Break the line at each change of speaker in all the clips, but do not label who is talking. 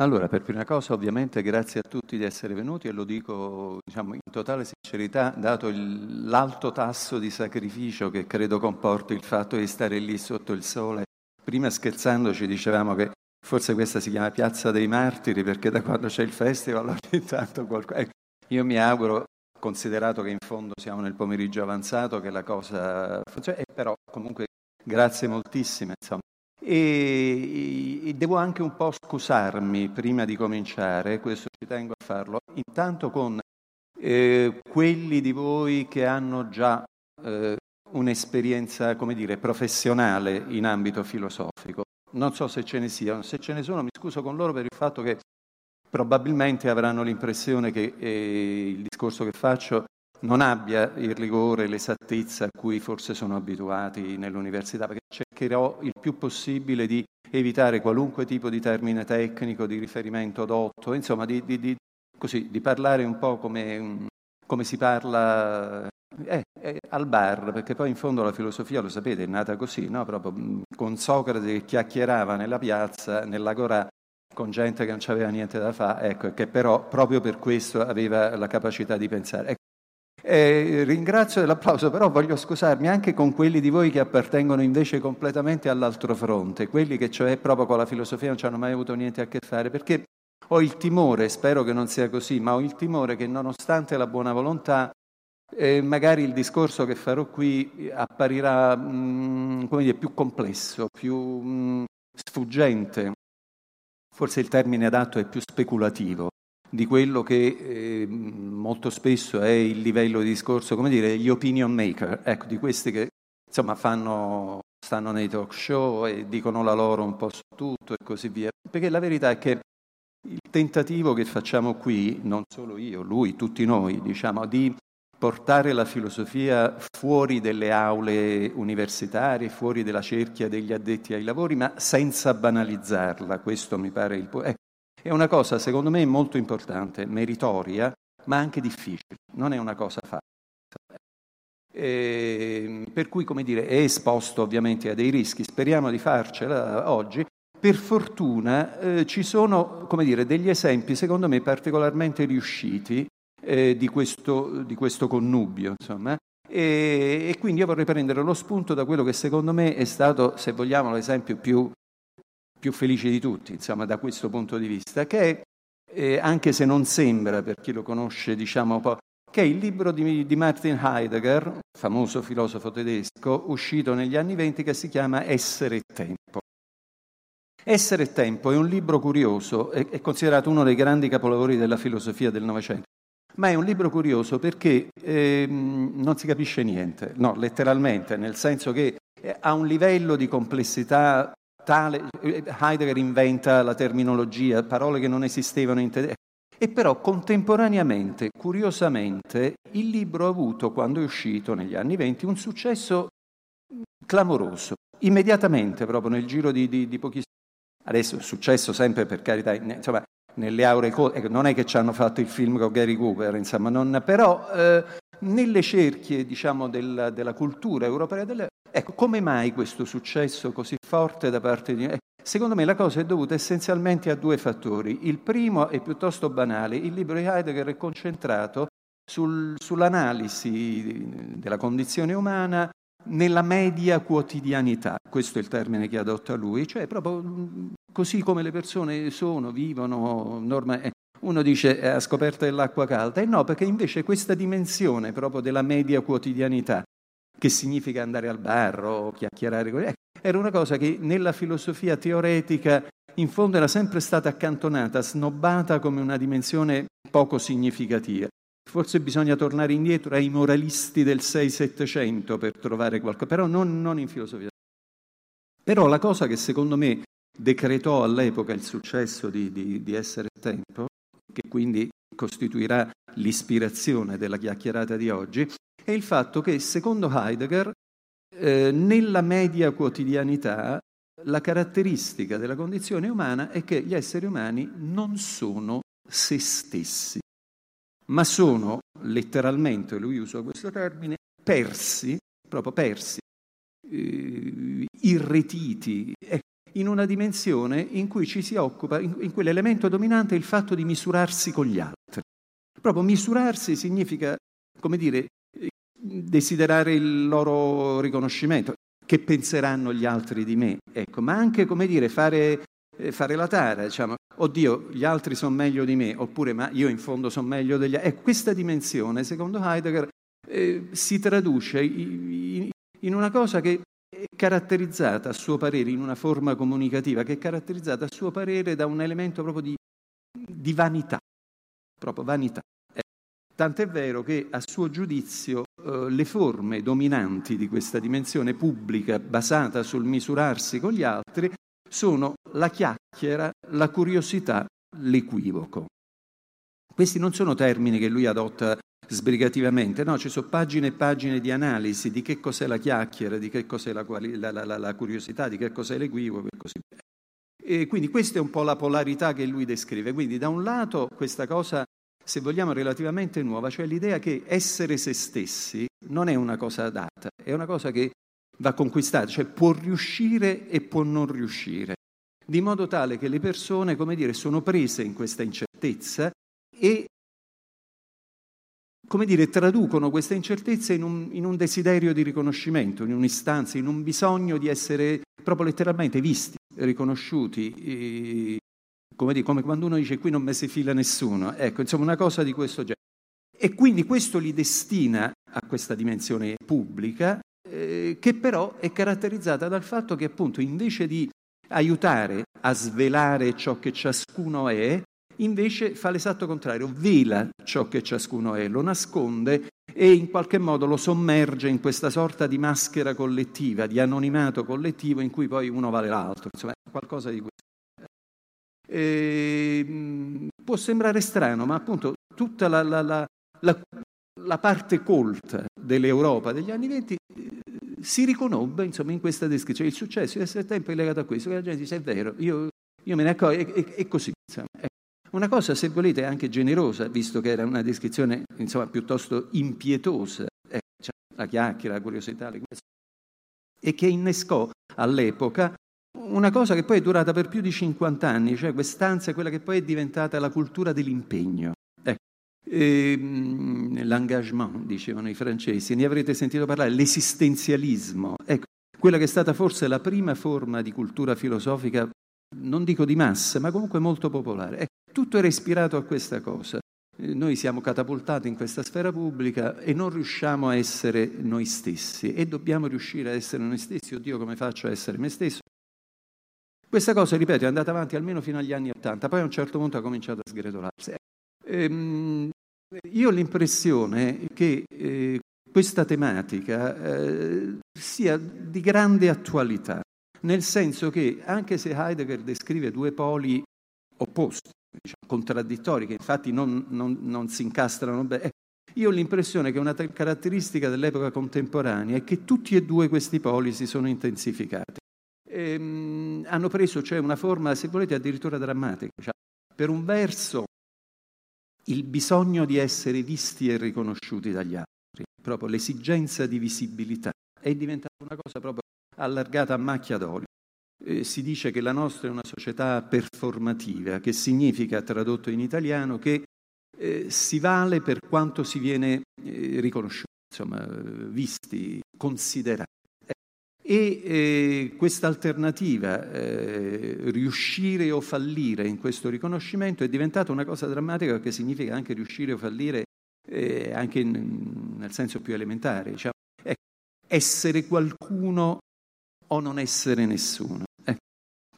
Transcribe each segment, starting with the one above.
Allora, per prima cosa, ovviamente, grazie a tutti di essere venuti e lo dico diciamo, in totale sincerità, dato il, l'alto tasso di sacrificio che credo comporti il fatto di stare lì sotto il sole. Prima scherzando ci dicevamo che forse questa si chiama Piazza dei Martiri perché da quando c'è il festival ogni tanto qualcosa... Ecco, io mi auguro, considerato che in fondo siamo nel pomeriggio avanzato, che la cosa funzioni, e però comunque grazie moltissime. Insomma. E, e, devo anche un po' scusarmi prima di cominciare, questo ci tengo a farlo, intanto con eh, quelli di voi che hanno già eh, un'esperienza, come dire, professionale in ambito filosofico. Non so se ce ne siano, se ce ne sono mi scuso con loro per il fatto che probabilmente avranno l'impressione che eh, il discorso che faccio non abbia il rigore, l'esattezza a cui forse sono abituati nell'università, perché cercherò il più possibile di evitare qualunque tipo di termine tecnico, di riferimento dotto, insomma di, di, di, così, di parlare un po' come, come si parla eh, eh, al bar, perché poi in fondo la filosofia, lo sapete, è nata così, no? proprio mm, con Socrate che chiacchierava nella piazza, nell'agorà, con gente che non aveva niente da fare, ecco, che però proprio per questo aveva la capacità di pensare. Ecco, eh, ringrazio dell'applauso, però voglio scusarmi anche con quelli di voi che appartengono invece completamente all'altro fronte, quelli che cioè proprio con la filosofia non ci hanno mai avuto niente a che fare, perché ho il timore, spero che non sia così, ma ho il timore che nonostante la buona volontà, eh, magari il discorso che farò qui apparirà mh, mm, dire, più complesso, più mh, mm, sfuggente, forse il termine adatto è più speculativo di quello che eh, molto spesso è il livello di discorso, come dire, gli opinion maker, ecco, di questi che insomma fanno, stanno nei talk show e dicono la loro un po' su tutto e così via. Perché la verità è che il tentativo che facciamo qui, non solo io, lui, tutti noi, diciamo, di portare la filosofia fuori delle aule universitarie, fuori della cerchia degli addetti ai lavori, ma senza banalizzarla, questo mi pare il punto. Ecco, è una cosa, secondo me, molto importante, meritoria, ma anche difficile. Non è una cosa facile. E, per cui, come dire, è esposto ovviamente a dei rischi. Speriamo di farcela oggi. Per fortuna eh, ci sono, come dire, degli esempi, secondo me, particolarmente riusciti eh, di, questo, di, questo, connubio, insomma. E, e quindi io vorrei prendere lo spunto da quello che secondo me è stato, se vogliamo, l'esempio più più felice di tutti, insomma, da questo punto di vista, che è, eh, anche se non sembra, per chi lo conosce, diciamo un po', che è il libro di, di Martin Heidegger, famoso filosofo tedesco, uscito negli anni venti, che si chiama Essere e Tempo. Essere e Tempo è un libro curioso, è, è considerato uno dei grandi capolavori della filosofia del Novecento, ma è un libro curioso perché eh, non si capisce niente, no, letteralmente, nel senso che eh, ha un livello di complessità tale, Heidegger inventa la terminologia, parole che non esistevano in tedesco. E però contemporaneamente, curiosamente, il libro ha avuto, quando è uscito negli anni venti, un successo clamoroso, immediatamente, proprio nel giro di, di, di pochissimi Adesso è successo sempre per carità, insomma, nelle auree, ecco, non è che ci hanno fatto il film con Gary Cooper, insomma, non, però eh, nelle cerchie diciamo, della, della, cultura europea, delle, ecco, come mai questo successo così forte da parte di... Eh, secondo me la cosa è dovuta essenzialmente a due fattori. Il primo è piuttosto banale, il libro di Heidegger è concentrato sul, sull'analisi della condizione umana nella media quotidianità, questo è il termine che adotta lui, cioè proprio così come le persone sono, vivono, norma, eh, uno dice ha scoperto dell'acqua calda, e no, perché invece questa dimensione proprio della media quotidianità, che significa andare al bar o chiacchierare. Eh, era una cosa che nella filosofia teoretica in fondo era sempre stata accantonata, snobbata come una dimensione poco significativa. Forse bisogna tornare indietro ai moralisti del 6-700 per trovare qualcosa, però non, non in filosofia. Però la cosa che secondo me decretò all'epoca il successo di, di, di Essere Tempo che quindi costituirà l'ispirazione della chiacchierata di oggi, è il fatto che, secondo Heidegger, eh, nella media quotidianità la caratteristica della condizione umana è che gli esseri umani non sono se stessi, ma sono letteralmente, lui usa questo termine, persi, proprio persi, eh, irretiti. Eh, in una dimensione in cui ci si occupa, in, in cui l'elemento dominante è il fatto di misurarsi con gli altri. Proprio misurarsi significa, come dire, desiderare il loro riconoscimento, che penseranno gli altri di me, ecco, ma anche, come dire, fare, eh, fare la tara, diciamo, oddio, gli altri sono meglio di me, oppure ma io in fondo sono meglio degli altri. Ecco, questa dimensione, secondo Heidegger, eh, si traduce in, in una cosa che è caratterizzata, a suo parere, in una forma comunicativa, che è caratterizzata, a suo parere, da un elemento proprio di, di vanità, proprio vanità. Tant'è vero che a suo giudizio eh, le forme dominanti di questa dimensione pubblica basata sul misurarsi con gli altri sono la chiacchiera, la curiosità, l'equivoco. Questi non sono termini che lui adotta sbrigativamente, no, ci sono pagine e pagine di analisi di che cos'è la chiacchiera, di che cos'è la, la, la, la curiosità, di che cos'è l'equivoco e così via. E quindi questa è un po' la polarità che lui descrive. Quindi da un lato questa cosa se vogliamo, relativamente nuova, cioè l'idea che essere se stessi non è una cosa data, è una cosa che va conquistata, cioè può riuscire e può non riuscire, di modo tale che le persone, come dire, sono prese in questa incertezza e come dire, traducono questa incertezza in un, in un, desiderio di riconoscimento, in un'istanza, in un bisogno di essere proprio letteralmente visti, riconosciuti, come, dire, come quando uno dice qui non mi si fila nessuno, ecco, insomma una cosa di questo genere. E quindi questo li destina a questa dimensione pubblica, eh, che però è caratterizzata dal fatto che appunto invece di aiutare a svelare ciò che ciascuno è, invece fa l'esatto contrario, vela ciò che ciascuno è, lo nasconde e in qualche modo lo sommerge in questa sorta di maschera collettiva, di anonimato collettivo in cui poi uno vale l'altro, insomma qualcosa di questo. Eh, può sembrare strano, ma appunto tutta la, la, la, la parte colta dell'Europa degli anni venti eh, si riconobbe insomma, in questa descrizione. Il successo di essere tempo è legato a questo, che la gente dice è vero, io, io me ne accorgo, e, così. Insomma. Una cosa, se volete, anche generosa, visto che era una descrizione insomma, piuttosto impietosa, eh, cioè, la chiacchiera, la curiosità, e che innescò all'epoca una cosa che poi è durata per più di 50 anni, cioè quest'ansia, quella che poi è diventata la cultura dell'impegno. Ehm, l'engagement, dicevano i francesi, ne avrete sentito parlare, l'esistenzialismo. Ecco, quella che è stata forse la prima forma di cultura filosofica, non dico di massa, ma comunque molto popolare. Ecco, tutto era ispirato a questa cosa. Eh, noi siamo catapultati in questa sfera pubblica e non riusciamo a essere noi stessi e dobbiamo riuscire a essere noi stessi. Oddio, come faccio a essere me stesso? Questa cosa, ripeto, è andata avanti almeno fino agli anni Ottanta, poi a un certo punto ha cominciato a sgretolarsi. Ehm, io ho l'impressione che eh, questa tematica eh, sia di grande attualità, nel senso che anche se Heidegger descrive due poli opposti, diciamo, contraddittori, che infatti non, non, non si incastrano bene, ecco, io ho l'impressione che una caratteristica dell'epoca contemporanea è che tutti e due questi poli si sono intensificati ehm, hanno preso cioè una forma, se volete, addirittura drammatica. Cioè, per un verso il bisogno di essere visti e riconosciuti dagli altri, proprio l'esigenza di visibilità, è diventata una cosa proprio allargata a macchia d'olio. Eh, si dice che la nostra è una società performativa, che significa, tradotto in italiano, che eh, si vale per quanto si viene eh, riconosciuti, insomma, visti, considerati. E eh, questa alternativa, eh, riuscire o fallire in questo riconoscimento, è diventata una cosa drammatica perché significa anche riuscire o fallire eh, anche in, nel senso più elementare, diciamo, essere qualcuno o non essere nessuno. Ecco.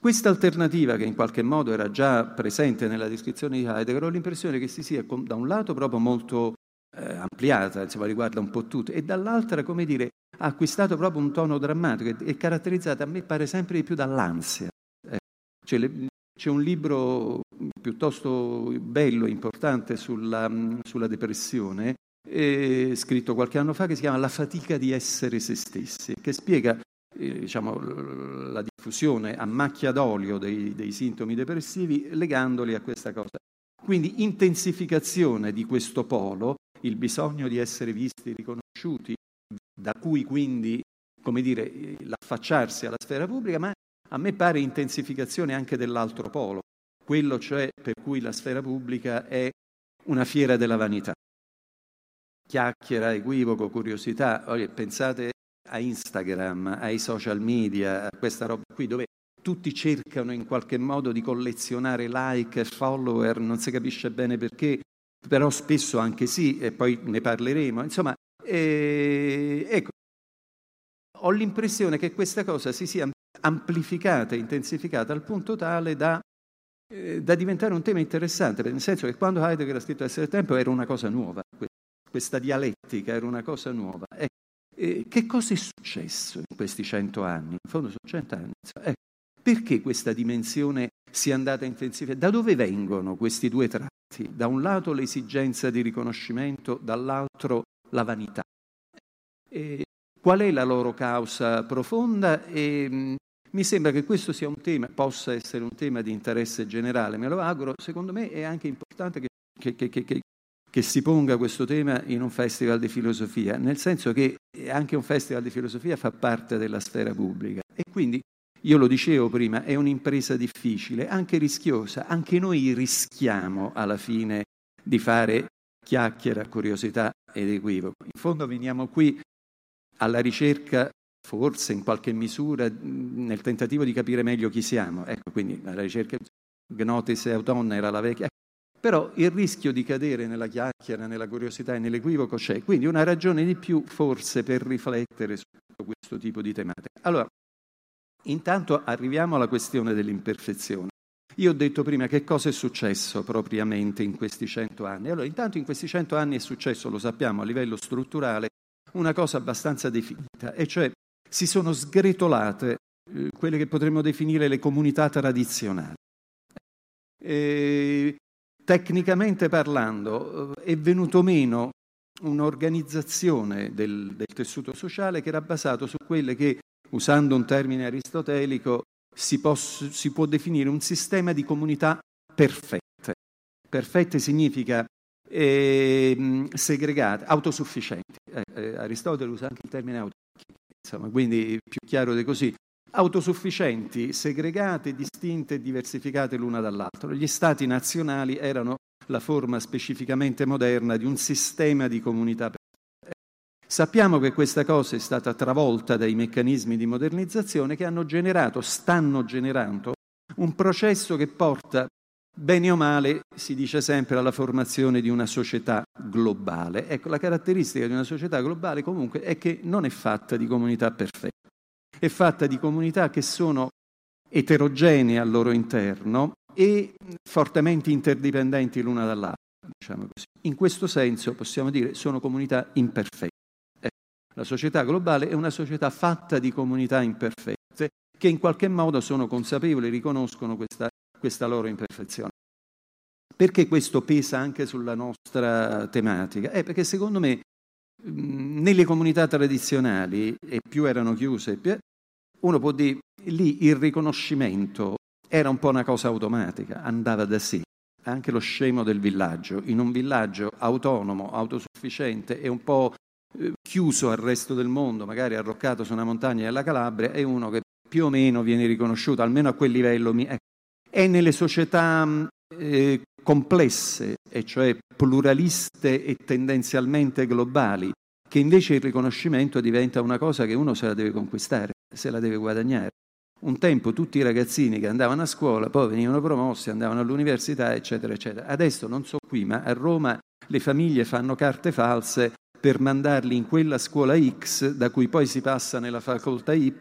Questa alternativa, che in qualche modo era già presente nella descrizione di Heidegger, ho l'impressione che si sia da un lato proprio molto eh, ampliata, insomma, riguarda un po' tutto, e dall'altra, come dire, ha acquistato proprio un tono drammatico, è caratterizzata, a me pare, sempre di più dall'ansia. Eh, le, c'è un libro piuttosto bello e importante sulla, sulla depressione, eh, scritto qualche anno fa, che si chiama La fatica di essere se stessi, che spiega eh, diciamo, la diffusione a macchia d'olio dei, dei sintomi depressivi legandoli a questa cosa. Quindi intensificazione di questo polo, il bisogno di essere visti, riconosciuti, da cui quindi, come dire, l'affacciarsi alla sfera pubblica, ma a me pare intensificazione anche dell'altro polo, quello cioè per cui la sfera pubblica è una fiera della vanità. Chiacchiera, equivoco, curiosità. Pensate a Instagram, ai social media, a questa roba qui dove tutti cercano in qualche modo di collezionare like, follower, non si capisce bene perché, però spesso anche sì, e poi ne parleremo. Insomma, eh, ecco, ho l'impressione che questa cosa si sia amplificata, intensificata al punto tale da, eh, da diventare un tema interessante, nel senso che quando Heidegger ha scritto Essere Tempo era una cosa nuova, questa dialettica era una cosa nuova. Ecco, eh, che cosa è successo in questi cento anni? In fondo sono cento anni. Ecco, perché questa dimensione si è andata a intensificare? Da dove vengono questi due tratti? Da un lato l'esigenza di riconoscimento, dall'altro la vanità. E qual è la loro causa profonda? E, mm, mi sembra che questo sia un tema, possa essere un tema di interesse generale, me lo auguro. Secondo me è anche importante che, che, che, che si ponga questo tema in un festival di filosofia, nel senso che anche un festival di filosofia fa parte della sfera pubblica e quindi io lo dicevo prima, è un'impresa difficile, anche rischiosa, anche noi rischiamo alla fine di fare chiacchiera, curiosità ed equivoco. In fondo veniamo qui alla ricerca, forse in qualche misura, nel tentativo di capire meglio chi siamo. Ecco, quindi alla ricerca Gnotis e Autonna era la vecchia. Però il rischio di cadere nella chiacchiera, nella curiosità e nell'equivoco c'è, quindi una ragione di più forse per riflettere su questo tipo di tematiche. Allora, Intanto arriviamo alla questione dell'imperfezione. Io ho detto prima che cosa è successo propriamente in questi cento anni. Allora, intanto in questi cento anni è successo, lo sappiamo, a livello strutturale, una cosa abbastanza definita, e cioè si sono sgretolate eh, quelle che potremmo definire le comunità tradizionali. E, tecnicamente parlando, eh, è venuto meno un'organizzazione del, del tessuto sociale che era basato su quelle che usando un termine aristotelico, si, poss- si può definire un sistema di comunità perfette. Perfette significa eh, segregate, autosufficienti. Eh, eh, Aristotele usa anche il termine autosufficienti, insomma, quindi più chiaro di così. Autosufficienti, segregate, distinte e diversificate l'una dall'altra. Gli stati nazionali erano la forma specificamente moderna di un sistema di comunità. Sappiamo che questa cosa è stata travolta dai meccanismi di modernizzazione che hanno generato, stanno generando, un processo che porta, bene o male, si dice sempre, alla formazione di una società globale. Ecco, la caratteristica di una società globale comunque è che non è fatta di comunità perfette, è fatta di comunità che sono eterogenee al loro interno e fortemente interdipendenti l'una dall'altra. Diciamo In questo senso possiamo dire sono comunità imperfette. La società globale è una società fatta di comunità imperfette che in qualche modo sono consapevoli, riconoscono questa, questa loro imperfezione. Perché questo pesa anche sulla nostra tematica? Eh, perché secondo me nelle comunità tradizionali, e più erano chiuse, uno può dire lì il riconoscimento era un po' una cosa automatica, andava da sé. Anche lo scemo del villaggio, in un villaggio autonomo, autosufficiente e un po' Eh, chiuso al resto del mondo, magari arroccato su una montagna della Calabria, è uno che più o meno viene riconosciuto, almeno a quel livello. Ecco. È nelle società mm, eh, complesse, e cioè pluraliste e tendenzialmente globali, che invece il riconoscimento diventa una cosa che uno se la deve conquistare, se la deve guadagnare. Un tempo tutti i ragazzini che andavano a scuola, poi venivano promossi, andavano all'università, eccetera, eccetera. Adesso non so qui, ma a Roma le famiglie fanno carte false per mandarli in quella scuola X, da cui poi si passa nella facoltà Y,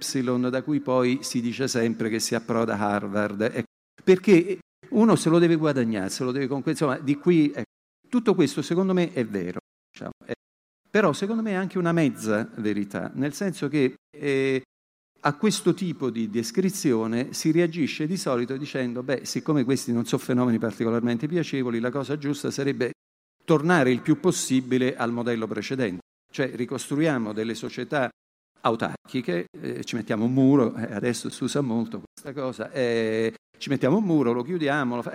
da cui poi si dice sempre che si approda a Harvard. Ecco, perché uno se lo deve guadagnare, se lo deve conquistare. Insomma, di qui ecco, tutto questo secondo me è vero. Diciamo, è, però secondo me è anche una mezza verità, nel senso che eh, a questo tipo di descrizione si reagisce di solito dicendo, beh, siccome questi non sono fenomeni particolarmente piacevoli, la cosa giusta sarebbe tornare il più possibile al modello precedente, cioè ricostruiamo delle società autarchiche, eh, ci mettiamo un muro, eh, adesso si usa molto questa cosa, eh, ci mettiamo un muro, lo chiudiamo, lo fa...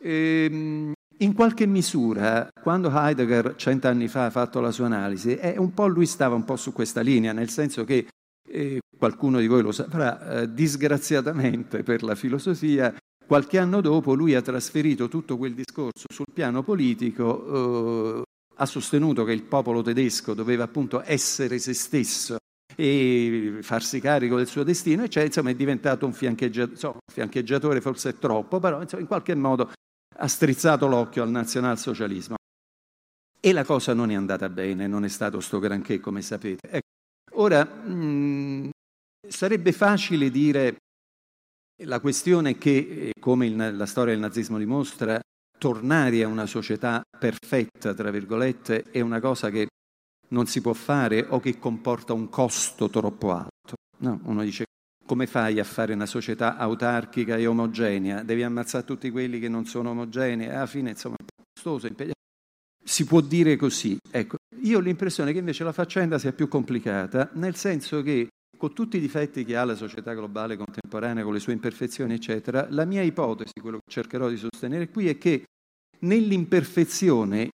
Ehm, in qualche misura, quando Heidegger cent'anni fa ha fatto la sua analisi, un lui stava un po' su questa linea, nel senso che eh, qualcuno di voi lo saprà, eh, disgraziatamente per la filosofia, qualche anno dopo lui ha trasferito tutto quel discorso sul piano politico, eh, ha sostenuto che il popolo tedesco doveva appunto essere se stesso e farsi carico del suo destino, e cioè, insomma, è diventato un fiancheggiatore, insomma, fiancheggiatore forse è troppo, però insomma, in qualche modo ha strizzato l'occhio al nazionalsocialismo. E la cosa non è andata bene, non è stato sto granché, come sapete. Ecco, ora, mh, sarebbe facile dire la questione che, eh, come il, la storia del nazismo dimostra, tornare a una società perfetta, tra virgolette, è una cosa che non si può fare o che comporta un costo troppo alto. No, uno dice come fai a fare una società autarchica e omogenea? Devi ammazzare tutti quelli che non sono omogenei, alla fine insomma è costoso, impegnativo. Si può dire così. Ecco, io ho l'impressione che invece la faccenda sia più complicata, nel senso che con tutti i difetti che ha la società globale contemporanea, con le sue imperfezioni, eccetera, la mia ipotesi, quello che cercherò di sostenere qui, è che nell'imperfezione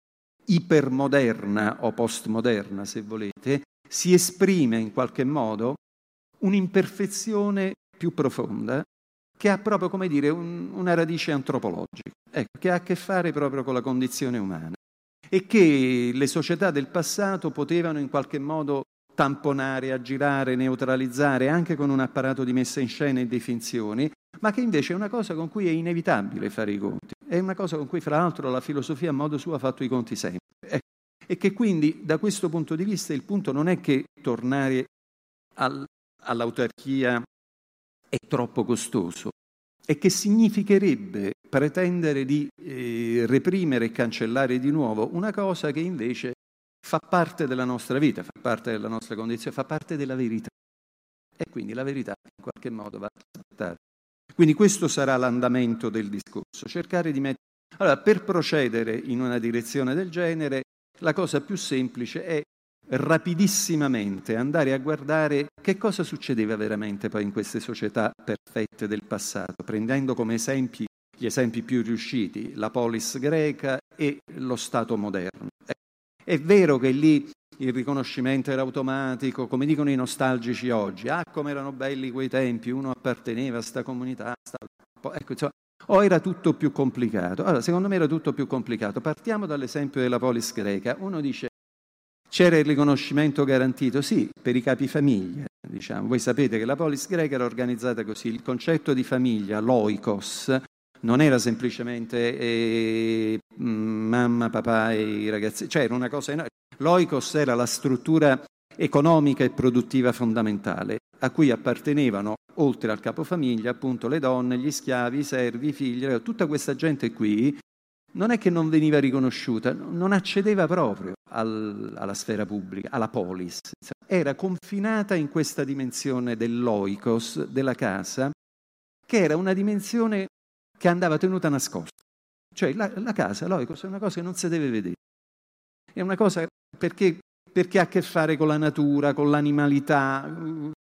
ipermoderna o postmoderna, se volete, si esprime in qualche modo un'imperfezione più profonda che ha proprio, come dire, un, una radice antropologica, ecco, che ha a che fare proprio con la condizione umana e che le società del passato potevano in qualche modo tamponare, aggirare, neutralizzare anche con un apparato di messa in scena e di finzioni, ma che invece è una cosa con cui è inevitabile fare i conti. È una cosa con cui, fra l'altro, la filosofia a modo suo ha fatto i conti sempre. E che quindi, da questo punto di vista, il punto non è che tornare al, all'autarchia è troppo costoso, è che significherebbe pretendere di eh, reprimere e cancellare di nuovo una cosa che invece fa parte della nostra vita, fa parte della nostra condizione, fa parte della verità. E quindi la verità in qualche modo va trattata. Quindi questo sarà l'andamento del discorso, cercare di mettere... Allora, per procedere in una direzione del genere, la cosa più semplice è rapidissimamente andare a guardare che cosa succedeva veramente poi in queste società perfette del passato, prendendo come esempi gli esempi più riusciti, la polis greca e lo Stato moderno. È vero che lì il riconoscimento era automatico, come dicono i nostalgici oggi, ah come erano belli quei tempi, uno apparteneva a questa comunità, sta... ecco, insomma, o era tutto più complicato? Allora, secondo me era tutto più complicato. Partiamo dall'esempio della polis greca. Uno dice, c'era il riconoscimento garantito? Sì, per i capifamiglia. Diciamo. Voi sapete che la polis greca era organizzata così. Il concetto di famiglia, loikos, non era semplicemente eh, mm, mamma, papà e i ragazzi, cioè era una cosa enorme. L'oikos era la struttura economica e produttiva fondamentale, a cui appartenevano, oltre al capofamiglia, appunto le donne, gli schiavi, i servi, i figli, tutta questa gente qui non è che non veniva riconosciuta, non accedeva proprio al, alla sfera pubblica, alla polis, era confinata in questa dimensione dell'oikos, della casa, che era una dimensione che andava tenuta nascosta. Cioè la, la casa, l'oikos, è una cosa che non si deve vedere. È una cosa perché, perché ha a che fare con la natura, con l'animalità,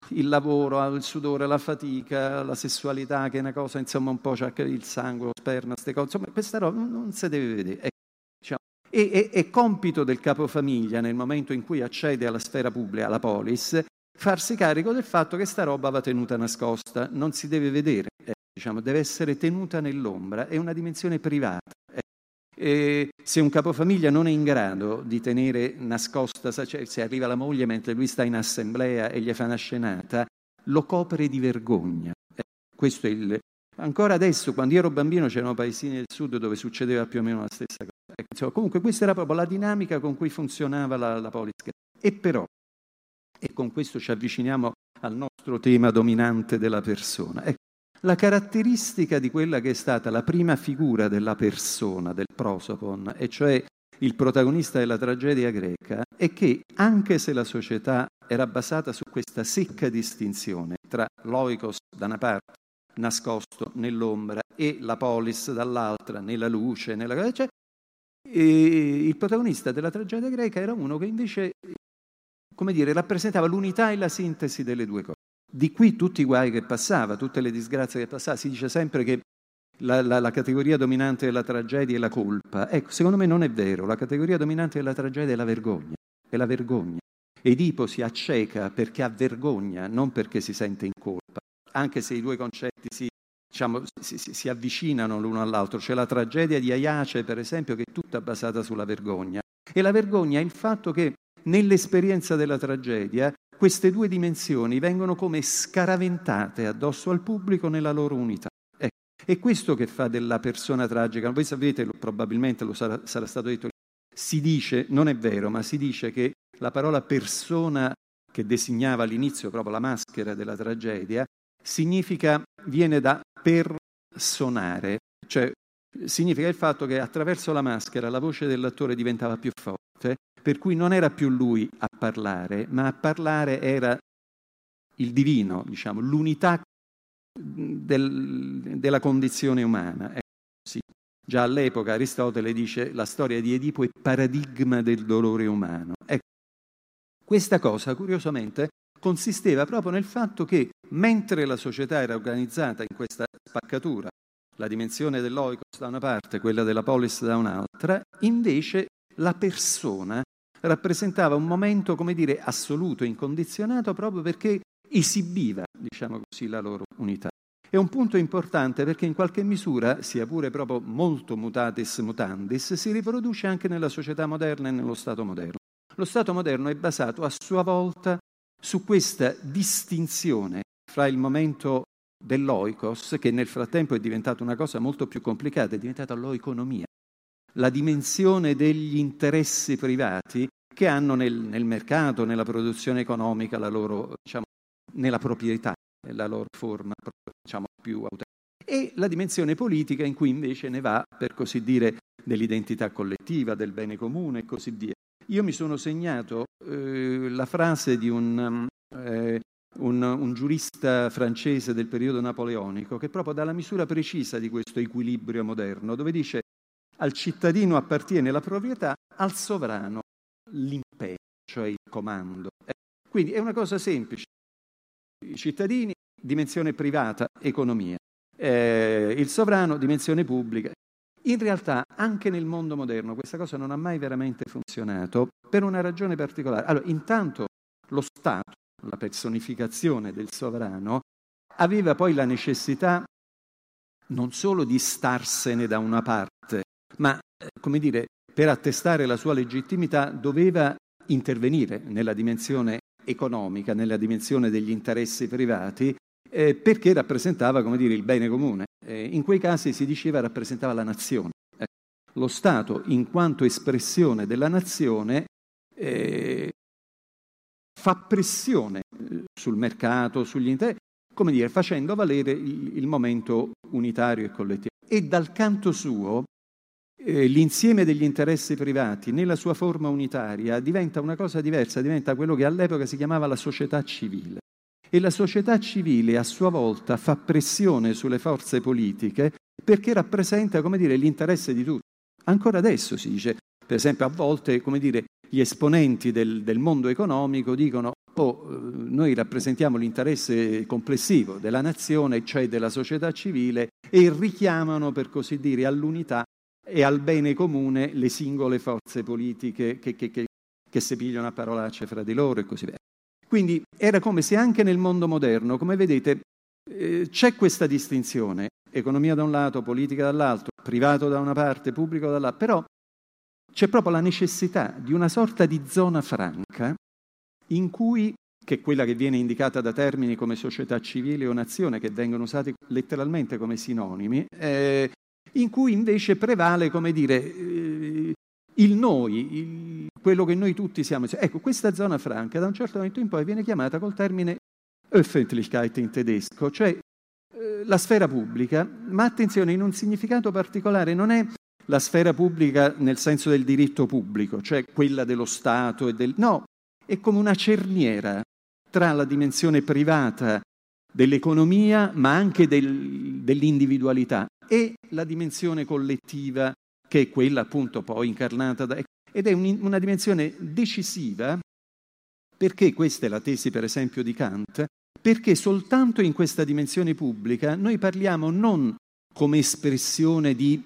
il lavoro, il sudore, la fatica, la sessualità, che è una cosa, insomma, un po' c'è il sangue, lo sperma, queste cose. Insomma, questa roba non, si deve vedere. Ecco, diciamo. e, è, è compito del capofamiglia, nel momento in cui accede alla sfera pubblica, alla polis, farsi carico del fatto che sta roba va tenuta nascosta, non si deve vedere diciamo, deve essere tenuta nell'ombra, è una dimensione privata. E se un capofamiglia non è in grado di tenere nascosta, cioè se arriva la moglie mentre lui sta in assemblea e gli fa una scenata, lo copre di vergogna. Questo è il... Ancora adesso, quando io ero bambino, c'erano paesini del sud dove succedeva più o meno la stessa cosa. Ecco, insomma, comunque questa era proprio la dinamica con cui funzionava la, la polis. E però, e con questo ci avviciniamo al nostro tema dominante della persona. Ecco, la caratteristica di quella che è stata la prima figura della persona, del prosopon, e cioè il protagonista della tragedia greca, è che anche se la società era basata su questa secca distinzione tra l'oikos da una parte, nascosto nell'ombra, e la polis dall'altra, nella luce, nella... Cioè, il protagonista della tragedia greca era uno che invece, come dire, rappresentava l'unità e la sintesi delle due cose. Di qui tutti i guai che passava, tutte le disgrazie che passava. Si dice sempre che la, la, la, categoria dominante della tragedia è la colpa. Ecco, secondo me non è vero. La categoria dominante della tragedia è la vergogna. È la vergogna. Edipo si acceca perché ha vergogna, non perché si sente in colpa, anche se i due concetti si, diciamo, si, si, si avvicinano l'uno all'altro. C'è la tragedia di Aiace, per esempio, che è tutta basata sulla vergogna. E la vergogna è il fatto che nell'esperienza della tragedia queste due dimensioni vengono come scaraventate addosso al pubblico nella loro unità. Ecco, è questo che fa della persona tragica. Voi sapete, probabilmente lo sarà, sarà stato detto, si dice, non è vero, ma si dice che la parola persona che designava all'inizio proprio la maschera della tragedia, significa, viene da personare, cioè significa il fatto che attraverso la maschera la voce dell'attore diventava più forte, per cui non era più lui a parlare, ma a parlare era il divino, diciamo, l'unità del, della condizione umana. Ecco, sì. Già all'epoca Aristotele dice la storia di Edipo è paradigma del dolore umano. Ecco, questa cosa, curiosamente, consisteva proprio nel fatto che, mentre la società era organizzata in questa spaccatura, la dimensione dell'oikos da una parte, quella della polis da un'altra, invece la persona rappresentava un momento, come dire, assoluto, incondizionato, proprio perché esibiva, diciamo così, la loro unità. È un punto importante perché in qualche misura, sia pure proprio molto mutatis mutandis, si riproduce anche nella società moderna e nello Stato moderno. Lo Stato moderno è basato a sua volta su questa distinzione fra il momento dell'oikos, che nel frattempo è diventata una cosa molto più complicata, è diventata l'oeconomia, la dimensione degli interessi privati che hanno nel, nel mercato, nella produzione economica, loro, diciamo, nella proprietà, la loro forma diciamo, più autentica. E la dimensione politica in cui invece ne va, per così dire, dell'identità collettiva, del bene comune e così via. Io mi sono segnato eh, la frase di un, eh, un, un, giurista francese del periodo napoleonico che proprio dà la misura precisa di questo equilibrio moderno, dove dice al cittadino appartiene la proprietà, al sovrano l'impegno, cioè il comando. Eh, quindi è una cosa semplice. I cittadini, dimensione privata, economia. Eh, il sovrano, dimensione pubblica, in realtà anche nel mondo moderno questa cosa non ha mai veramente funzionato per una ragione particolare. Allora, intanto lo Stato, la personificazione del sovrano, aveva poi la necessità non solo di starsene da una parte, ma, eh, come dire, per attestare la sua legittimità doveva intervenire nella dimensione economica, nella dimensione degli interessi privati, eh, perché rappresentava, come dire, il bene comune. Eh, in quei casi si diceva rappresentava la nazione. Eh, lo Stato, in quanto espressione della nazione, eh, fa pressione eh, sul mercato, sugli interessi, come dire, facendo valere il, il momento unitario e collettivo. E dal canto suo, eh, l'insieme degli interessi privati nella sua forma unitaria diventa una cosa diversa, diventa quello che all'epoca si chiamava la società civile. E la società civile a sua volta fa pressione sulle forze politiche perché rappresenta, come dire, l'interesse di tutti. Ancora adesso si dice, per esempio, a volte, come dire, gli esponenti del, del mondo economico dicono oh, noi rappresentiamo l'interesse complessivo della nazione, cioè della società civile, e richiamano, per così dire, all'unità e al bene comune le singole forze politiche che, che, che, che si pigliano a parolacce fra di loro e così via. Quindi era come se anche nel mondo moderno, come vedete, eh, c'è questa distinzione, economia da un lato, politica dall'altro, privato da una parte, pubblico dall'altra, però c'è proprio la necessità di una sorta di zona franca in cui, che è quella che viene indicata da termini come società civile o nazione, che vengono usati letteralmente come sinonimi, eh, in cui invece prevale, come dire, eh, il noi, il, quello che noi tutti siamo. Ecco, questa zona franca da un certo momento in poi viene chiamata col termine Öffentlichkeit in tedesco, cioè eh, la sfera pubblica, ma attenzione, in un significato particolare non è la sfera pubblica nel senso del diritto pubblico, cioè quella dello Stato e del... No, è come una cerniera tra la dimensione privata dell'economia, ma anche del, dell'individualità, e la dimensione collettiva che è quella appunto poi incarnata da... ed è un, una dimensione decisiva perché questa è la tesi per esempio di Kant, perché soltanto in questa dimensione pubblica noi parliamo non come espressione di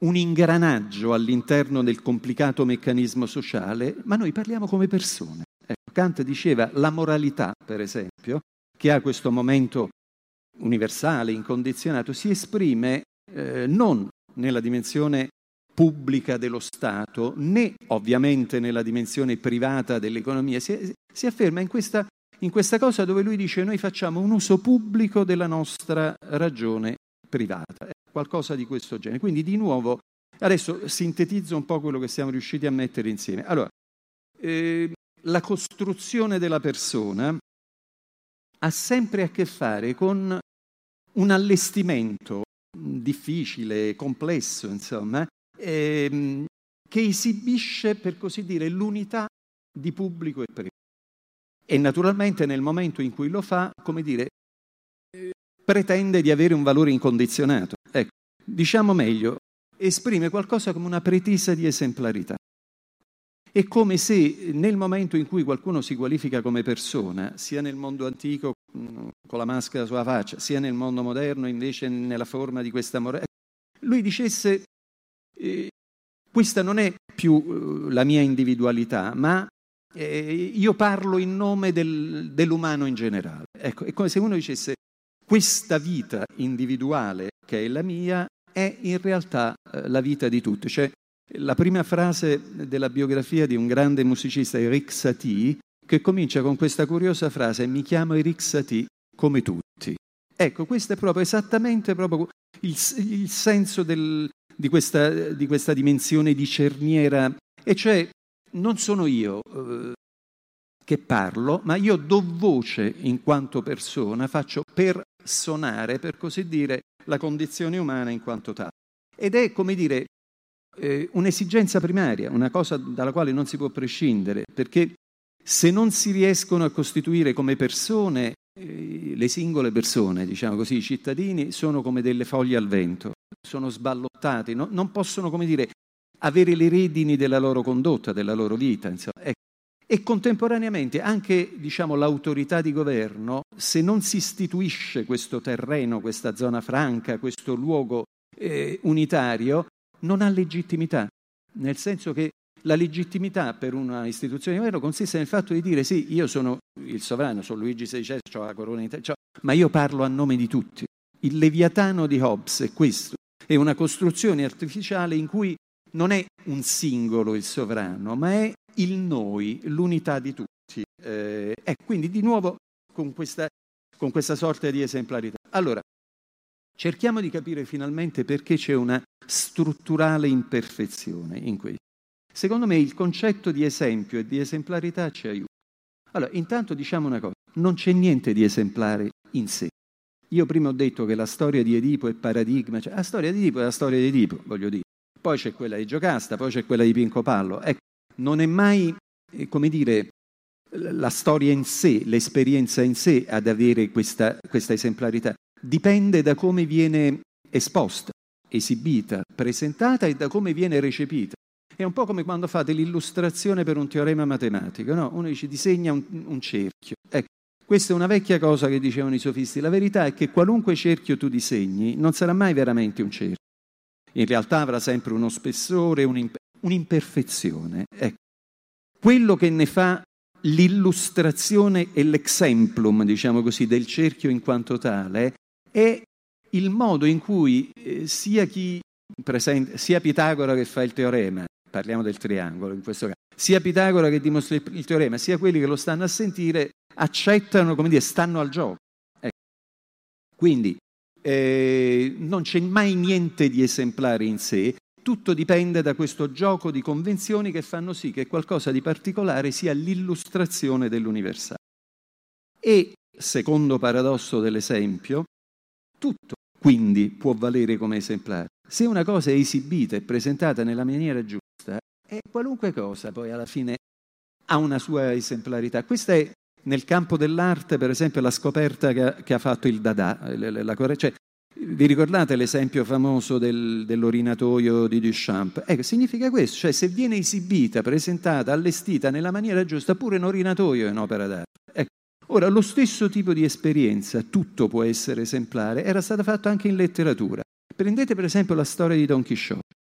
un ingranaggio all'interno del complicato meccanismo sociale, ma noi parliamo come persone. Ecco. Kant diceva la moralità, per esempio, che ha questo momento universale, incondizionato, si esprime eh, non nella dimensione pubblica dello Stato, né ovviamente nella dimensione privata dell'economia, si, si afferma in questa, in questa cosa dove lui dice noi facciamo un uso pubblico della nostra ragione privata, qualcosa di questo genere. Quindi di nuovo, adesso sintetizzo un po' quello che siamo riusciti a mettere insieme. Allora, eh, la costruzione della persona ha sempre a che fare con un allestimento difficile, complesso, insomma, ehm, che esibisce, per così dire, l'unità di pubblico e privato. E naturalmente nel momento in cui lo fa, come dire, pretende di avere un valore incondizionato. Ecco, diciamo meglio, esprime qualcosa come una pretesa di esemplarità. È come se nel momento in cui qualcuno si qualifica come persona, sia nel mondo antico mm, con la maschera sulla faccia, sia nel mondo moderno invece nella forma di questa morale, lui dicesse eh, questa non è più eh, la mia individualità, ma eh, io parlo in nome del, dell'umano in generale. Ecco, è come se uno dicesse questa vita individuale che è la mia è in realtà eh, la vita di tutti. Cioè, la prima frase della biografia di un grande musicista, Eric Satie, che comincia con questa curiosa frase, mi chiamo Eric Satie come tutti. Ecco, questo è proprio esattamente proprio il, il senso del, di, questa, di, questa, dimensione di cerniera, e cioè non sono io eh, che parlo, ma io do voce in quanto persona, faccio personare, per così dire, la condizione umana in quanto tale. Ed è, come dire, eh, un'esigenza primaria, una cosa dalla quale non si può prescindere, perché se non si riescono a costituire come persone, eh, le singole persone, diciamo così, i cittadini, sono come delle foglie al vento, sono sballottati, no? non possono, come dire, avere le redini della loro condotta, della loro vita. Insomma. Ecco. E contemporaneamente anche diciamo, l'autorità di governo, se non si istituisce questo terreno, questa zona franca, questo luogo eh, unitario, non ha legittimità, nel senso che la legittimità per una istituzione di governo consiste nel fatto di dire sì, io sono il sovrano, sono Luigi XVI, ho la corona testa, ma io parlo a nome di tutti. Il leviatano di Hobbes è questo, è una costruzione artificiale in cui non è un singolo il sovrano, ma è il noi, l'unità di tutti. Eh, quindi di nuovo con questa, con questa sorta di esemplarità. Allora, cerchiamo di capire finalmente perché c'è una strutturale imperfezione in questo. Secondo me il concetto di esempio e di esemplarità ci aiuta. Allora, intanto diciamo una cosa, non c'è niente di esemplare in sé. Io prima ho detto che la storia di Edipo è paradigma, cioè la storia di Edipo è la storia di Edipo, voglio dire. Poi c'è quella di Giocasta, poi c'è quella di Pinco Pallo. Ecco, non è mai, eh, come dire, la storia in sé, l'esperienza in sé ad avere questa, questa esemplarità. Dipende da come viene esposta esibita, presentata e da come viene recepita. È un po' come quando fate l'illustrazione per un teorema matematico, no? Uno dice disegna un, un cerchio. Ecco, questa è una vecchia cosa che dicevano i sofisti. La verità è che qualunque cerchio tu disegni non sarà mai veramente un cerchio. In realtà avrà sempre uno spessore, un'imperfezione. Ecco. Quello che ne fa l'illustrazione e l'exemplum, diciamo così, del cerchio in quanto tale è il modo in cui eh, sia presenta, sia Pitagora che fa il teorema, parliamo del triangolo in questo caso, sia Pitagora che dimostra il teorema, sia quelli che lo stanno a sentire, accettano, come dire, stanno al gioco. Ecco. Quindi eh, non c'è mai niente di esemplare in sé, tutto dipende da questo gioco di convenzioni che fanno sì che qualcosa di particolare sia l'illustrazione dell'universale. E, secondo paradosso dell'esempio, tutto quindi può valere come esemplare. Se una cosa è esibita e presentata nella maniera giusta, è qualunque cosa poi alla fine ha una sua esemplarità. Questa è nel campo dell'arte, per esempio, la scoperta che ha, che ha fatto il Dada. La, la, cioè, vi ricordate l'esempio famoso del, dell'orinatoio di Duchamp? Ecco, significa questo, cioè se viene esibita, presentata, allestita nella maniera giusta, pure un orinatoio è un'opera d'arte. Ecco, Ora, lo stesso tipo di esperienza, tutto può essere esemplare, era stata fatta anche in letteratura. Prendete per esempio la storia di Don Chisciotte.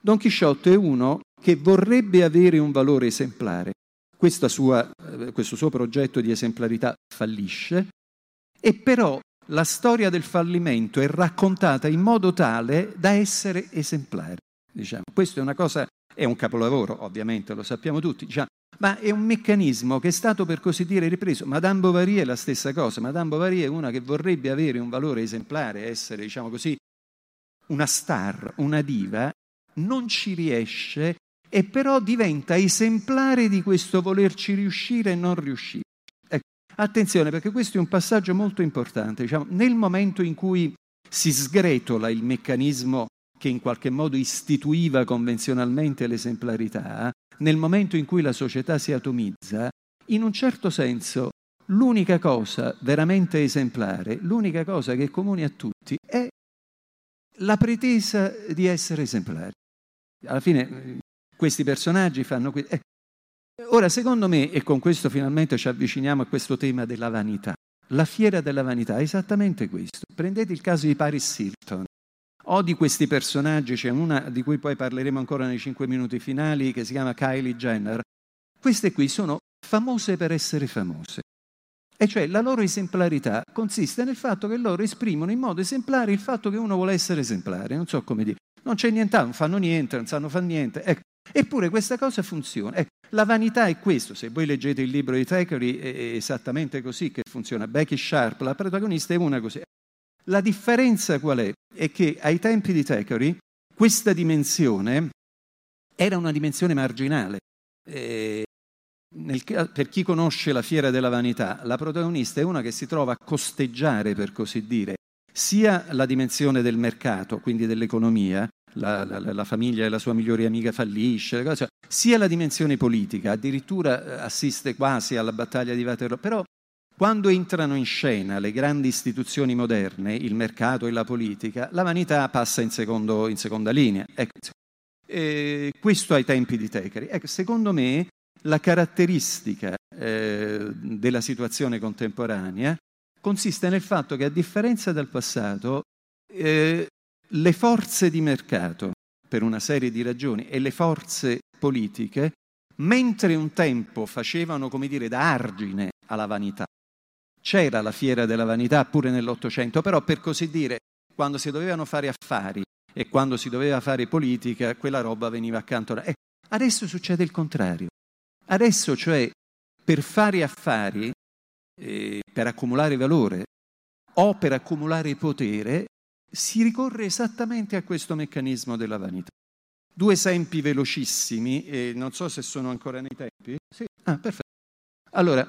Don Chisciotte è uno che vorrebbe avere un valore esemplare. sua, eh, questo suo progetto di esemplarità fallisce e però la storia del fallimento è raccontata in modo tale da essere esemplare. Diciamo. Questo è una cosa, è un capolavoro, ovviamente, lo sappiamo tutti, diciamo, ma è un meccanismo che è stato per così dire ripreso. Madame Bovary è la stessa cosa. Madame Bovary è una che vorrebbe avere un valore esemplare, essere, diciamo così, una star, una diva, non ci riesce e però diventa esemplare di questo volerci riuscire e non riuscire. Ecco, attenzione perché questo è un passaggio molto importante. Diciamo, nel momento in cui si sgretola il meccanismo che in qualche modo istituiva convenzionalmente l'esemplarità, nel momento in cui la società si atomizza, in un certo senso l'unica cosa veramente esemplare, l'unica cosa che è comune a tutti è la pretesa di essere esemplari. Alla fine questi personaggi fanno... Que- eh. Ora, secondo me, e con questo finalmente ci avviciniamo a questo tema della vanità, la fiera della vanità è esattamente questo. Prendete il caso di Paris Hilton. O di questi personaggi, c'è una di cui poi parleremo ancora nei cinque minuti finali, che si chiama Kylie Jenner. Queste qui sono famose per essere famose. E cioè la loro esemplarità consiste nel fatto che loro esprimono in modo esemplare il fatto che uno vuole essere esemplare, non so come dire. Non c'è nient'altro, non fanno niente, non sanno fare niente. Ecco. Eppure questa cosa funziona. Ecco, la vanità è questo. Se voi leggete il libro di Thackeray è esattamente così che funziona. Becky Sharp, la protagonista, è una così. La differenza qual è? È che ai tempi di Thackeray questa dimensione era una dimensione marginale. Eh, nel, per chi conosce la fiera della vanità, la protagonista è una che si trova a costeggiare, per così dire, sia la dimensione del mercato, quindi dell'economia, la, la, la famiglia e la sua migliore amica fallisce, cose, sia la dimensione politica, addirittura eh, assiste quasi alla battaglia di Waterloo, però quando entrano in scena le grandi istituzioni moderne, il mercato e la politica, la vanità passa in, secondo, in seconda linea. Ecco, eh, questo ai tempi di Tecari. Ecco, secondo me la caratteristica eh, della situazione contemporanea consiste nel fatto che a differenza del passato eh, le forze di mercato, per una serie di ragioni, e le forze politiche, mentre un tempo facevano, come dire, da argine alla vanità, c'era la fiera della vanità pure nell'Ottocento, però per così dire, quando si dovevano fare affari e quando si doveva fare politica, quella roba veniva accantonata. Ecco, adesso succede il contrario. Adesso, cioè, per fare affari, eh, per accumulare valore o per accumulare potere, si ricorre esattamente a questo meccanismo della vanità. Due esempi velocissimi, e non so se sono ancora nei tempi. Sì, ah, perfetto. Allora,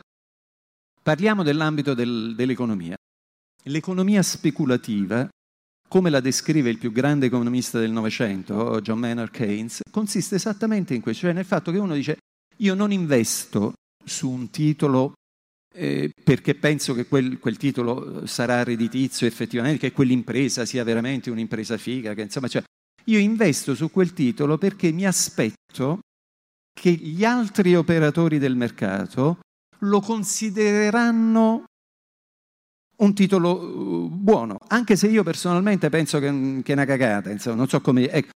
parliamo dell'ambito del, dell'economia. L'economia speculativa, come la descrive il più grande economista del Novecento, John Maynard Keynes, consiste esattamente in questo, cioè nel fatto che uno dice io non investo su un titolo eh, perché penso che quel, quel, titolo sarà redditizio effettivamente, che quell'impresa sia veramente un'impresa figa, che, insomma, cioè, io investo su quel titolo perché mi aspetto che gli altri operatori del mercato lo considereranno un titolo uh, buono, anche se io personalmente penso che, che è una cagata, insomma, non so come... Ecco,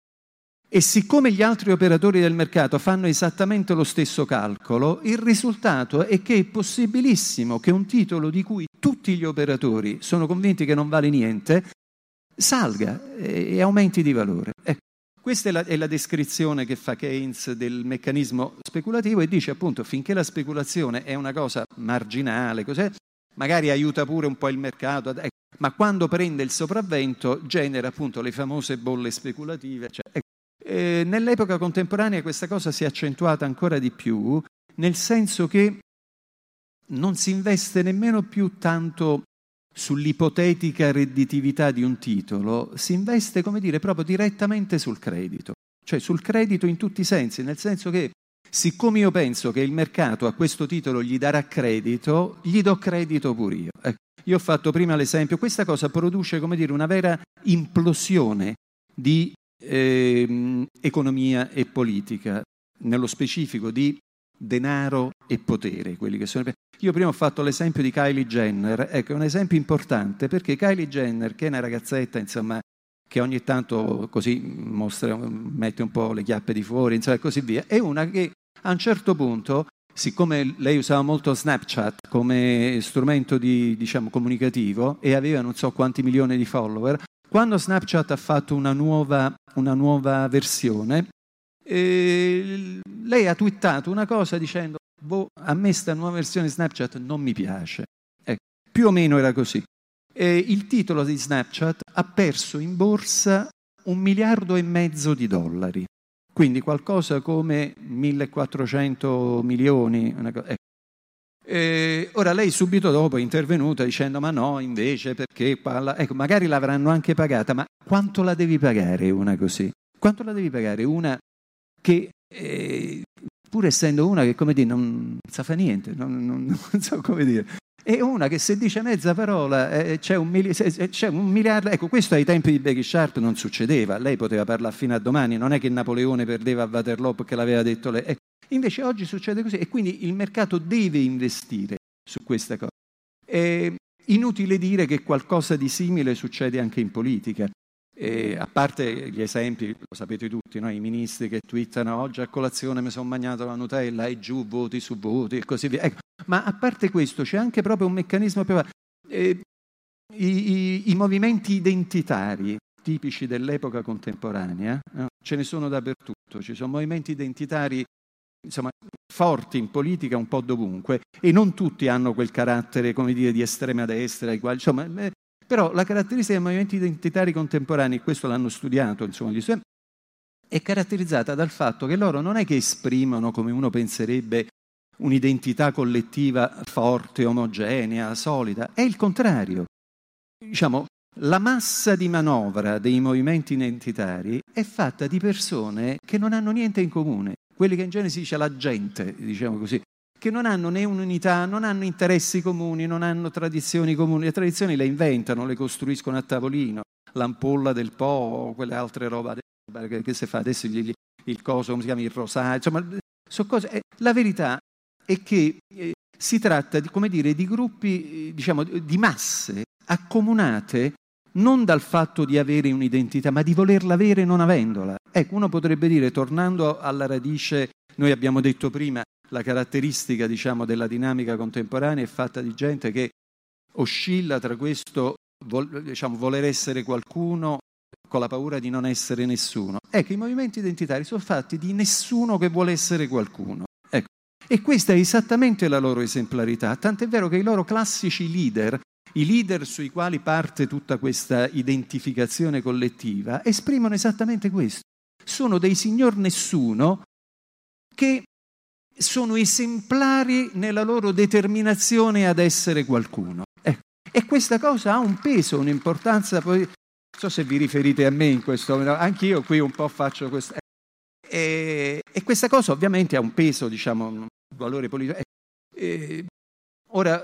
e siccome gli altri operatori del mercato fanno esattamente lo stesso calcolo, il risultato è che è possibilissimo che un titolo di cui tutti gli operatori sono convinti che non vale niente, salga e aumenti di valore. Ecco, questa è la, è la, descrizione che fa Keynes del meccanismo speculativo e dice appunto finché la speculazione è una cosa marginale, cos'è? magari aiuta pure un po' il mercato, ecco, ma quando prende il sopravvento genera appunto le famose bolle speculative. Cioè, ecco, eh, nell'epoca contemporanea questa cosa si è accentuata ancora di più, nel senso che non si investe nemmeno più tanto sull'ipotetica redditività di un titolo, si investe, come dire, proprio direttamente sul credito, cioè sul credito in tutti i sensi, nel senso che siccome io penso che il mercato a questo titolo gli darà credito, gli do credito pure io. Ecco, io ho fatto prima l'esempio, questa cosa produce, come dire, una vera implosione di eh, economia e politica, nello specifico di denaro e potere. Sono... Io prima ho fatto l'esempio di Kylie Jenner, ecco, è un esempio importante perché Kylie Jenner, che è una ragazzetta, insomma, che ogni tanto così mostra, mette un po' le chiappe di fuori, insomma, e così via, è una che a un certo punto siccome lei usava molto Snapchat come strumento di, diciamo, comunicativo e aveva non so quanti milioni di follower, quando Snapchat ha fatto una nuova, una nuova versione, lei ha twittato una cosa dicendo boh, a me sta nuova versione Snapchat non mi piace. Ecco, più o meno era così. E il titolo di Snapchat ha perso in borsa un miliardo e mezzo di dollari, quindi qualcosa come 1400 milioni. Ecco. E ora lei subito dopo è intervenuta dicendo ma no invece perché parla... ecco magari l'avranno anche pagata ma quanto la devi pagare una così? Quanto la devi pagare una che eh, pur essendo una che come dire non sa fa niente, non, non, non so come dire, è una che se dice mezza parola eh, c'è, un mili- c'è, un miliardo. Ecco, questo ai tempi di Becky Sharp non succedeva. Lei poteva parlare fino a domani, non è che Napoleone perdeva a Waterloo perché l'aveva detto lei. Ecco, invece oggi succede così e quindi il mercato deve investire su questa cosa. È inutile dire che qualcosa di simile succede anche in politica. E a parte gli esempi, lo sapete tutti, no? i ministri che twittano oggi a colazione mi sono mangiato la Nutella e giù voti su voti e così via. Ecco, ma a parte questo c'è anche proprio un meccanismo più... Eh, i, i, i, movimenti identitari tipici dell'epoca contemporanea, no? ce ne sono dappertutto, ci sono movimenti identitari insomma, forti in politica un po' dovunque e non tutti hanno quel carattere come dire, di estrema destra, insomma, eh, però la caratteristica dei movimenti identitari contemporanei, questo l'hanno studiato, insomma, gli studenti, è caratterizzata dal fatto che loro non è che esprimono, come uno penserebbe, un'identità collettiva forte, omogenea, solida, è il contrario. Diciamo, la massa di manovra dei movimenti identitari è fatta di persone che non hanno niente in comune, quelli che in genere si dice la gente, diciamo così, che non hanno né un'unità, non hanno interessi comuni, non hanno tradizioni comuni. Le tradizioni le inventano, le costruiscono a tavolino, l'ampolla del Po, quelle altre robe che si fa adesso il, il coso, come si chiama, il rosario, insomma, sono cose. Eh, la verità è che eh, si tratta di, come dire, di gruppi, eh, diciamo, di masse accomunate non dal fatto di avere un'identità, ma di volerla avere non avendola. Ecco, uno potrebbe dire, tornando alla radice, noi abbiamo detto prima, la caratteristica diciamo, della dinamica contemporanea è fatta di gente che oscilla tra questo vol, diciamo, voler essere qualcuno con la paura di non essere nessuno. Ecco, i movimenti identitari sono fatti di nessuno che vuole essere qualcuno. Ecco. E questa è esattamente la loro esemplarità, tant'è vero che i loro classici leader, i leader sui quali parte tutta questa identificazione collettiva, esprimono esattamente questo. Sono dei signor nessuno che sono esemplari nella loro determinazione ad essere qualcuno. Ecco. E questa cosa ha un peso, un'importanza, non so se vi riferite a me in questo momento, anch'io qui un po' faccio questo. E, e questa cosa ovviamente ha un peso, diciamo, un valore politico. E, ora,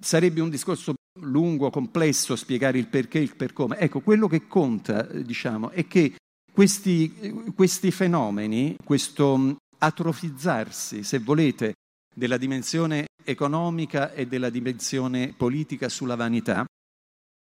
sarebbe un discorso lungo, complesso, spiegare il perché e il per come. Ecco, quello che conta, diciamo, è che questi, questi fenomeni, questo atrofizzarsi, se volete, della dimensione economica e della dimensione politica sulla vanità,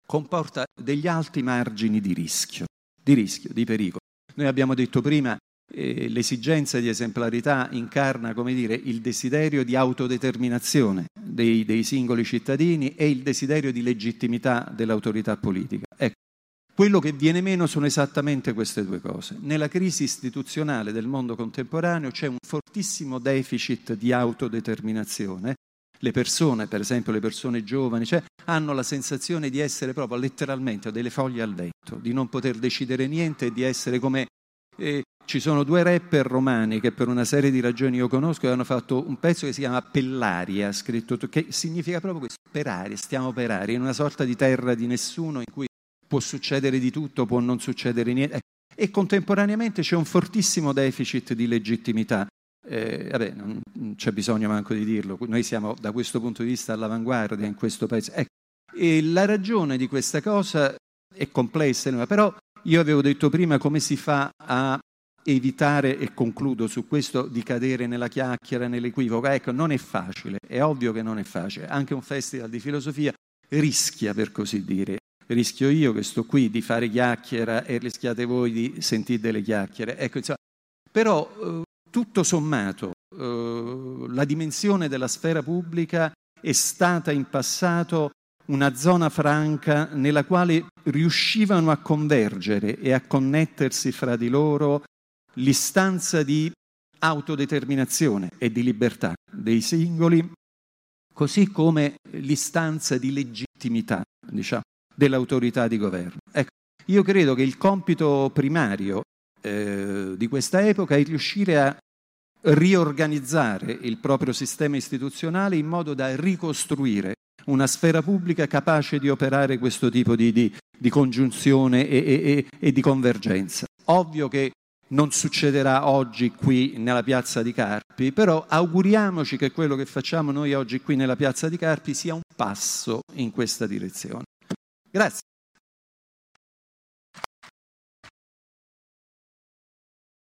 comporta degli alti margini di rischio, di rischio, di pericolo. Noi abbiamo detto prima eh, l'esigenza di esemplarità incarna, come dire, il desiderio di autodeterminazione dei, dei singoli cittadini e il desiderio di legittimità dell'autorità politica. Ecco, quello che viene meno sono esattamente queste due cose. Nella crisi istituzionale del mondo contemporaneo c'è un fortissimo deficit di autodeterminazione. Le persone, per esempio le persone giovani, cioè, hanno la sensazione di essere proprio letteralmente delle foglie al vento, di non poter decidere niente e di essere come... Eh, ci sono due rapper romani che per una serie di ragioni io conosco e hanno fatto un pezzo che si chiama Pellaria, scritto, che significa proprio questo, per aria, stiamo per aria, in una sorta di terra di nessuno in cui può succedere di tutto, può non succedere niente. E contemporaneamente c'è un fortissimo deficit di legittimità. Eh, vabbè, non, c'è bisogno manco di dirlo, noi siamo da questo punto di vista all'avanguardia in questo paese. Ecco, e la ragione di questa cosa è complessa, però io avevo detto prima come si fa a evitare, e concludo su questo, di cadere nella chiacchiera, nell'equivoco. Ecco, non è facile, è ovvio che non è facile. Anche un festival di filosofia rischia, per così dire, rischio io che sto qui di fare chiacchiera e rischiate voi di sentire delle chiacchiere. Ecco, insomma, però eh, tutto sommato eh, la dimensione della sfera pubblica è stata in passato una zona franca nella quale riuscivano a convergere e a connettersi fra di loro l'istanza di autodeterminazione e di libertà dei singoli, così come l'istanza di legittimità diciamo, dell'autorità di governo. Ecco, io credo che il compito primario eh, di questa epoca è riuscire a riorganizzare il proprio sistema istituzionale in modo da ricostruire una sfera pubblica capace di operare questo tipo di, di, di congiunzione e, e, e di convergenza. Ovvio che non succederà oggi qui nella piazza di Carpi, però auguriamoci che quello che facciamo noi oggi qui nella piazza di Carpi sia un passo in questa direzione. Grazie.